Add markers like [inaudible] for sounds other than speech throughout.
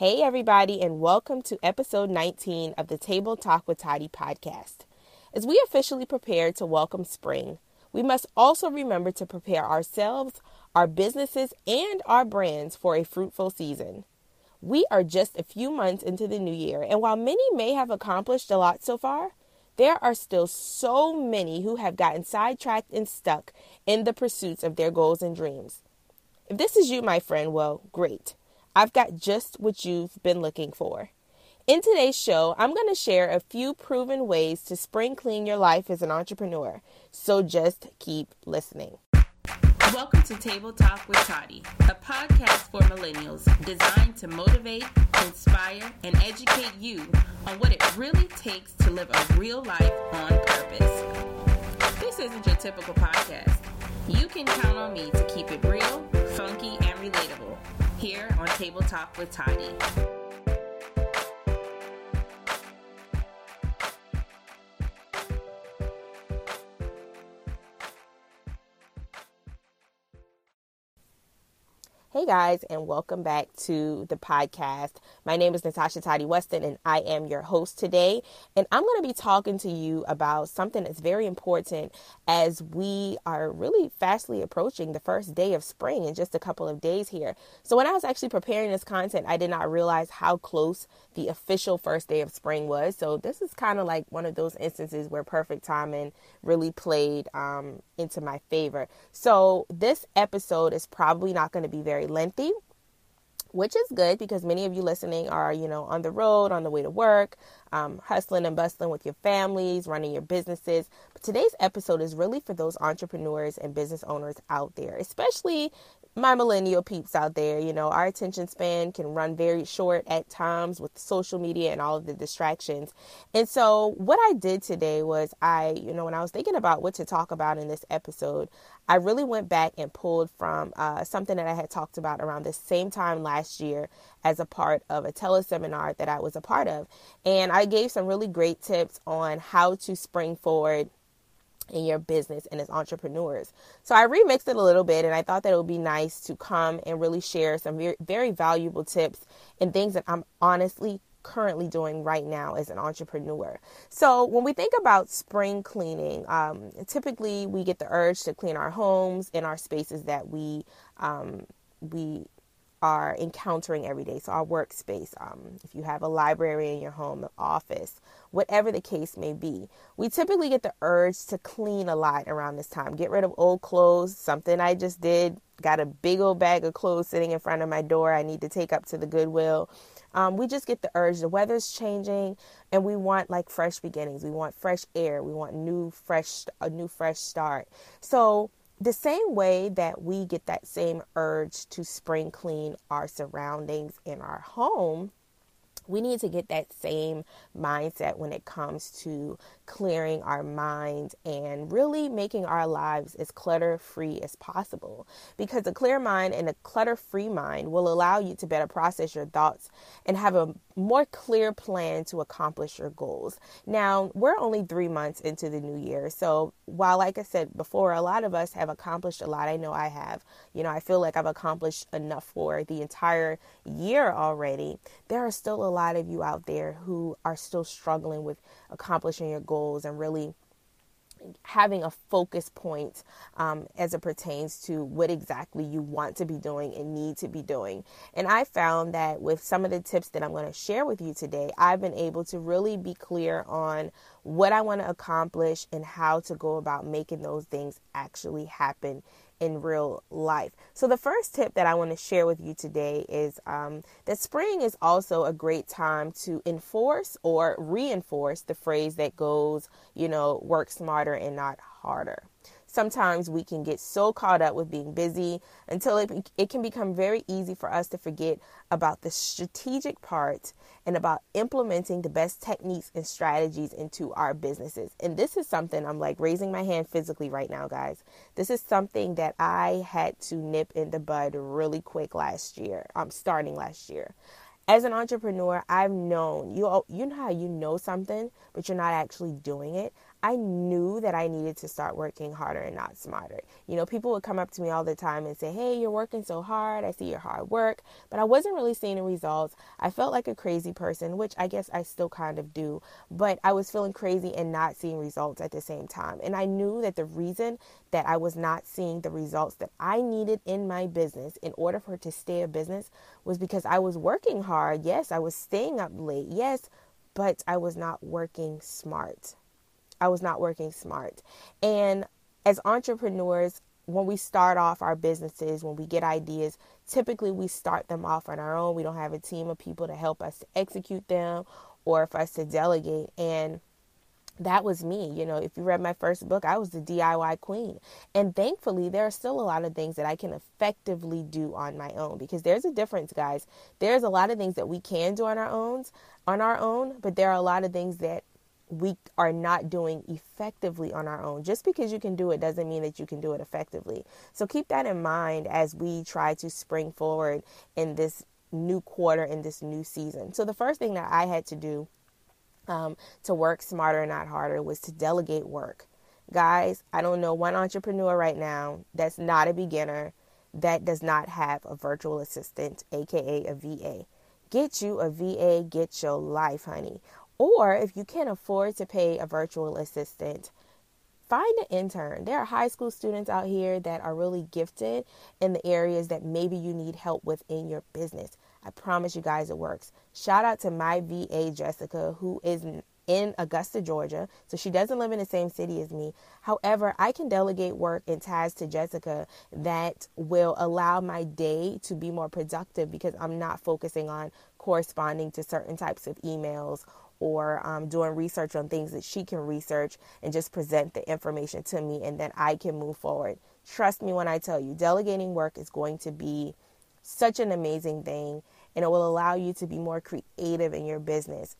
Hey, everybody, and welcome to episode 19 of the Table Talk with Toddy podcast. As we officially prepare to welcome spring, we must also remember to prepare ourselves, our businesses, and our brands for a fruitful season. We are just a few months into the new year, and while many may have accomplished a lot so far, there are still so many who have gotten sidetracked and stuck in the pursuits of their goals and dreams. If this is you, my friend, well, great. I've got just what you've been looking for. In today's show, I'm going to share a few proven ways to spring clean your life as an entrepreneur. So just keep listening. Welcome to Table Talk with Toddy, a podcast for millennials designed to motivate, inspire, and educate you on what it really takes to live a real life on purpose. This isn't your typical podcast. You can count on me to keep it real, Talk with Toddy. Guys, and welcome back to the podcast. My name is Natasha Toddy Weston, and I am your host today. And I'm going to be talking to you about something that's very important as we are really fastly approaching the first day of spring in just a couple of days here. So, when I was actually preparing this content, I did not realize how close the official first day of spring was. So, this is kind of like one of those instances where perfect timing really played um, into my favor. So, this episode is probably not going to be very very lengthy, which is good because many of you listening are, you know, on the road, on the way to work, um, hustling and bustling with your families, running your businesses. Today's episode is really for those entrepreneurs and business owners out there, especially my millennial peeps out there, you know, our attention span can run very short at times with social media and all of the distractions. And so, what I did today was I, you know, when I was thinking about what to talk about in this episode, I really went back and pulled from uh, something that I had talked about around the same time last year as a part of a teleseminar that I was a part of. And I gave some really great tips on how to spring forward in your business and as entrepreneurs. So I remixed it a little bit and I thought that it would be nice to come and really share some very, very valuable tips and things that I'm honestly currently doing right now as an entrepreneur. So, when we think about spring cleaning, um, typically we get the urge to clean our homes and our spaces that we um, we are encountering every day. So, our workspace, um, if you have a library in your home, office, whatever the case may be, we typically get the urge to clean a lot around this time. Get rid of old clothes, something I just did. Got a big old bag of clothes sitting in front of my door I need to take up to the Goodwill. Um, we just get the urge. The weather's changing, and we want like fresh beginnings. We want fresh air. We want new, fresh, a new, fresh start. So the same way that we get that same urge to spring clean our surroundings in our home, we need to get that same mindset when it comes to clearing our minds and really making our lives as clutter free as possible. Because a clear mind and a clutter free mind will allow you to better process your thoughts and have a more clear plan to accomplish your goals. Now, we're only three months into the new year. So, while, like I said before, a lot of us have accomplished a lot, I know I have, you know, I feel like I've accomplished enough for the entire year already. There are still a lot of you out there who are still struggling with accomplishing your goals and really having a focus point um, as it pertains to what exactly you want to be doing and need to be doing. And I found that with some of the tips that I'm going to share with you today, I've been able to really be clear on what I want to accomplish and how to go about making those things actually happen in real life. So, the first tip that I want to share with you today is um, that spring is also a great time to enforce or reinforce the phrase that goes, you know, work smarter and not harder sometimes we can get so caught up with being busy until it, it can become very easy for us to forget about the strategic part and about implementing the best techniques and strategies into our businesses. And this is something I'm like raising my hand physically right now, guys. This is something that I had to nip in the bud really quick last year. I'm um, starting last year as an entrepreneur, I've known you you know how you know something but you're not actually doing it. I knew that I needed to start working harder and not smarter. You know, people would come up to me all the time and say, Hey, you're working so hard. I see your hard work. But I wasn't really seeing the results. I felt like a crazy person, which I guess I still kind of do. But I was feeling crazy and not seeing results at the same time. And I knew that the reason that I was not seeing the results that I needed in my business in order for it to stay a business was because I was working hard. Yes, I was staying up late. Yes, but I was not working smart. I was not working smart. And as entrepreneurs, when we start off our businesses, when we get ideas, typically we start them off on our own. We don't have a team of people to help us to execute them or for us to delegate. And that was me. You know, if you read my first book, I was the DIY queen. And thankfully, there are still a lot of things that I can effectively do on my own because there's a difference, guys. There's a lot of things that we can do on our own, on our own, but there are a lot of things that we are not doing effectively on our own. Just because you can do it doesn't mean that you can do it effectively. So keep that in mind as we try to spring forward in this new quarter, in this new season. So the first thing that I had to do um, to work smarter, not harder, was to delegate work. Guys, I don't know one entrepreneur right now that's not a beginner that does not have a virtual assistant, aka a VA. Get you a VA, get your life, honey. Or if you can't afford to pay a virtual assistant, find an intern. There are high school students out here that are really gifted in the areas that maybe you need help with in your business. I promise you guys it works. Shout out to my VA, Jessica, who is in Augusta, Georgia. So she doesn't live in the same city as me. However, I can delegate work and tasks to Jessica that will allow my day to be more productive because I'm not focusing on corresponding to certain types of emails or um, doing research on things that she can research and just present the information to me and then I can move forward. Trust me when I tell you, delegating work is going to be such an amazing thing and it will allow you to be more creative in your business.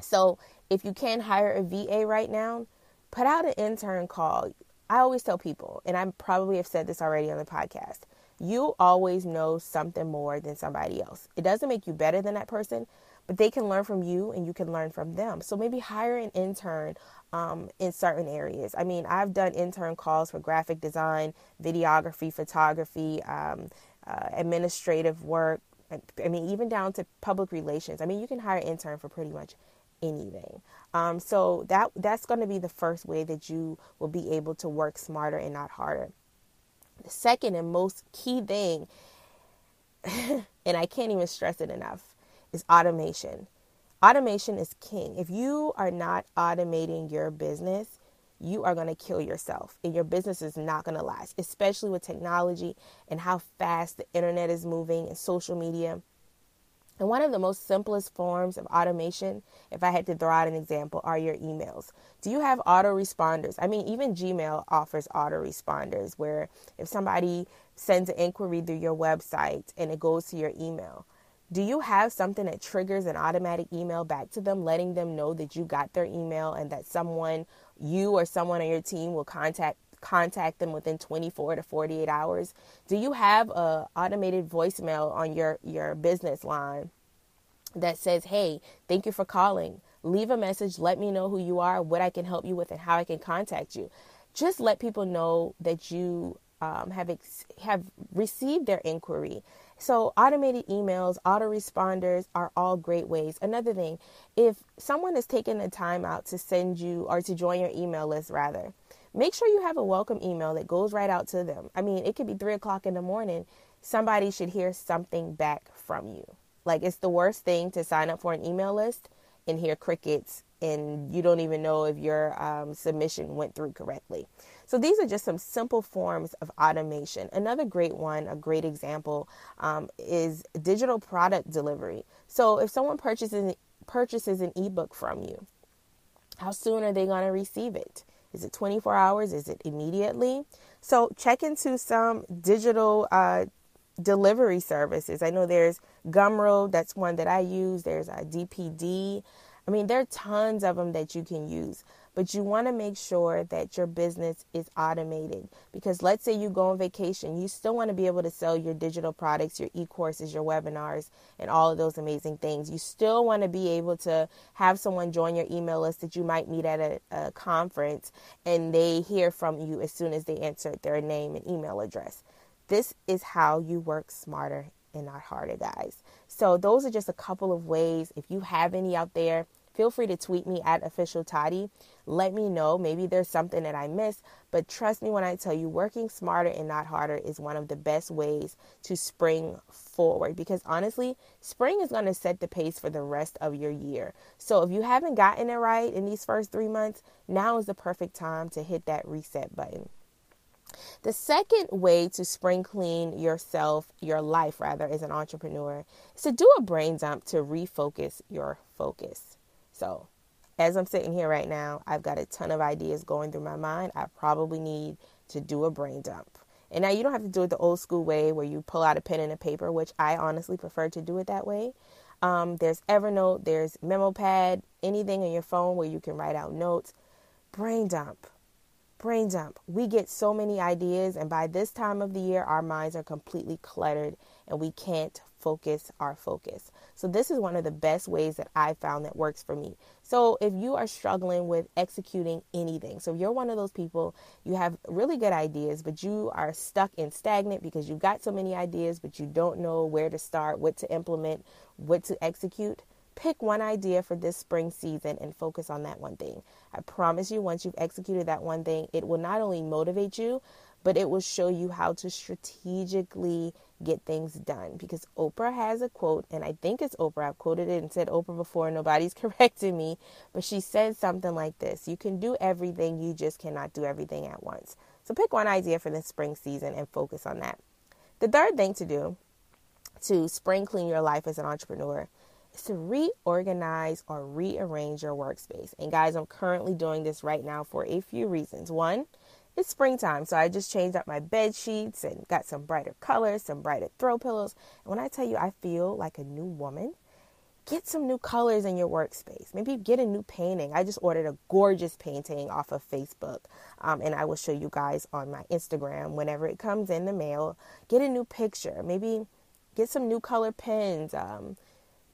So, if you can hire a VA right now, put out an intern call. I always tell people, and I probably have said this already on the podcast, you always know something more than somebody else. It doesn't make you better than that person, but they can learn from you and you can learn from them. So maybe hire an intern um, in certain areas. I mean, I've done intern calls for graphic design, videography, photography, um, uh, administrative work. I mean, even down to public relations. I mean, you can hire an intern for pretty much anything. Um, so that that's going to be the first way that you will be able to work smarter and not harder. The second and most key thing, [laughs] and I can't even stress it enough, is automation. Automation is king. If you are not automating your business, you are going to kill yourself and your business is not going to last, especially with technology and how fast the internet is moving and social media. And one of the most simplest forms of automation, if I had to throw out an example, are your emails. Do you have autoresponders? I mean, even Gmail offers autoresponders where if somebody sends an inquiry through your website and it goes to your email, do you have something that triggers an automatic email back to them, letting them know that you got their email and that someone, you or someone on your team, will contact contact them within 24 to 48 hours? Do you have a automated voicemail on your your business line that says, "Hey, thank you for calling. Leave a message, let me know who you are, what I can help you with and how I can contact you." Just let people know that you um, have ex- have received their inquiry so, automated emails, autoresponders are all great ways. Another thing, if someone is taking the time out to send you or to join your email list, rather, make sure you have a welcome email that goes right out to them. I mean, it could be three o'clock in the morning. Somebody should hear something back from you. Like, it's the worst thing to sign up for an email list and hear crickets and you don't even know if your um, submission went through correctly. So these are just some simple forms of automation. Another great one, a great example, um, is digital product delivery. So if someone purchases purchases an ebook from you, how soon are they going to receive it? Is it 24 hours? Is it immediately? So check into some digital uh, delivery services. I know there's Gumroad, that's one that I use. There's a DPD. I mean, there are tons of them that you can use. but you want to make sure that your business is automated because let's say you go on vacation, you still want to be able to sell your digital products, your e-courses, your webinars, and all of those amazing things. You still want to be able to have someone join your email list that you might meet at a, a conference and they hear from you as soon as they enter their name and email address. This is how you work smarter and not harder, guys. So, those are just a couple of ways. If you have any out there, feel free to tweet me at official Toddy. Let me know. Maybe there's something that I missed, but trust me when I tell you, working smarter and not harder is one of the best ways to spring forward because honestly, spring is going to set the pace for the rest of your year. So if you haven't gotten it right in these first three months, now is the perfect time to hit that reset button. The second way to spring clean yourself, your life rather, as an entrepreneur, is to do a brain dump to refocus your focus. So, as I'm sitting here right now, I've got a ton of ideas going through my mind. I probably need to do a brain dump. And now you don't have to do it the old school way where you pull out a pen and a paper, which I honestly prefer to do it that way. Um, there's Evernote, there's MemoPad, anything on your phone where you can write out notes. Brain dump. Brain dump. We get so many ideas, and by this time of the year, our minds are completely cluttered and we can't focus our focus. So, this is one of the best ways that I found that works for me. So, if you are struggling with executing anything, so you're one of those people, you have really good ideas, but you are stuck and stagnant because you've got so many ideas, but you don't know where to start, what to implement, what to execute. Pick one idea for this spring season and focus on that one thing. I promise you, once you've executed that one thing, it will not only motivate you, but it will show you how to strategically get things done. Because Oprah has a quote, and I think it's Oprah. I've quoted it and said Oprah before. Nobody's [laughs] corrected me, but she said something like this You can do everything, you just cannot do everything at once. So pick one idea for the spring season and focus on that. The third thing to do to spring clean your life as an entrepreneur is to reorganize or rearrange your workspace. And guys, I'm currently doing this right now for a few reasons. One, it's springtime, so I just changed up my bed sheets and got some brighter colors, some brighter throw pillows. And when I tell you I feel like a new woman, get some new colors in your workspace. Maybe get a new painting. I just ordered a gorgeous painting off of Facebook, um, and I will show you guys on my Instagram whenever it comes in the mail. Get a new picture. Maybe get some new color pens. Um,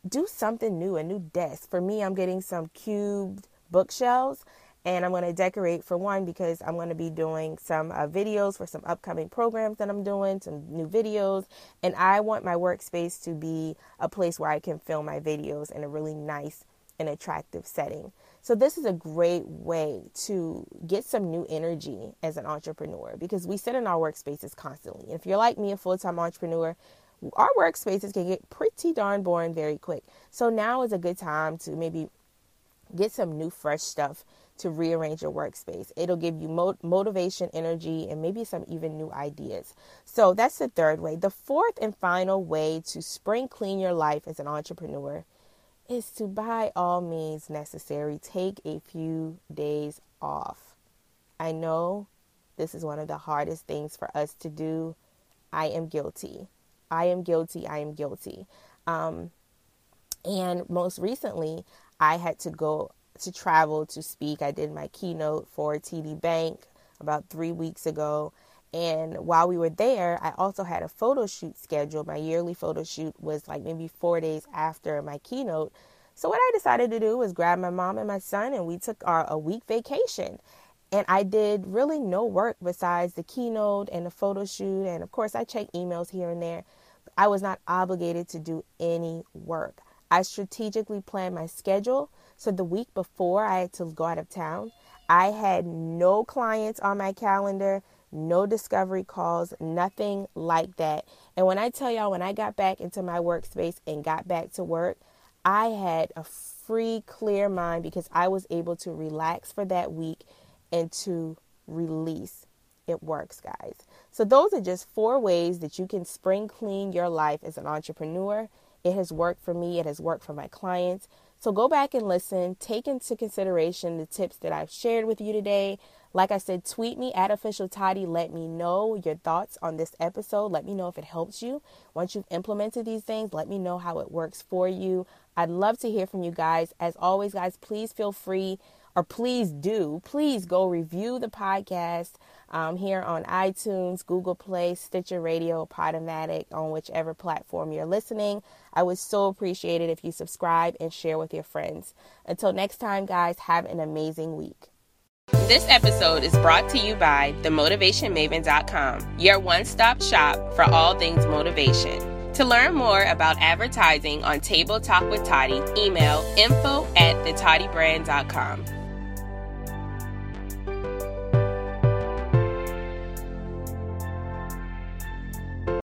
do something new, a new desk. For me, I'm getting some cubed bookshelves and I'm going to decorate for one because I'm going to be doing some uh, videos for some upcoming programs that I'm doing, some new videos, and I want my workspace to be a place where I can film my videos in a really nice and attractive setting. So this is a great way to get some new energy as an entrepreneur because we sit in our workspaces constantly. And if you're like me, a full-time entrepreneur, our workspaces can get pretty darn boring very quick. So now is a good time to maybe get some new fresh stuff to rearrange your workspace. It'll give you mo- motivation, energy, and maybe some even new ideas. So that's the third way. The fourth and final way to spring clean your life as an entrepreneur is to, by all means necessary, take a few days off. I know this is one of the hardest things for us to do. I am guilty. I am guilty. I am guilty. Um, and most recently, I had to go to travel to speak. I did my keynote for TD Bank about three weeks ago. And while we were there, I also had a photo shoot scheduled. My yearly photo shoot was like maybe four days after my keynote. So, what I decided to do was grab my mom and my son, and we took our a week vacation. And I did really no work besides the keynote and the photo shoot. And of course, I checked emails here and there. I was not obligated to do any work. I strategically planned my schedule so the week before I had to go out of town, I had no clients on my calendar, no discovery calls, nothing like that. And when I tell y'all, when I got back into my workspace and got back to work, I had a free, clear mind because I was able to relax for that week and to release. It works, guys. So, those are just four ways that you can spring clean your life as an entrepreneur. It has worked for me, it has worked for my clients. So go back and listen, take into consideration the tips that I've shared with you today. Like I said, tweet me at official Toddy. Let me know your thoughts on this episode. Let me know if it helps you. Once you've implemented these things, let me know how it works for you. I'd love to hear from you guys. As always, guys, please feel free or please do, please go review the podcast um, here on iTunes, Google Play, Stitcher Radio, Podomatic, on whichever platform you're listening. I would so appreciate it if you subscribe and share with your friends. Until next time, guys, have an amazing week. This episode is brought to you by themotivationmaven.com, your one stop shop for all things motivation. To learn more about advertising on Table Talk with Toddy, email info at thetoddybrand.com.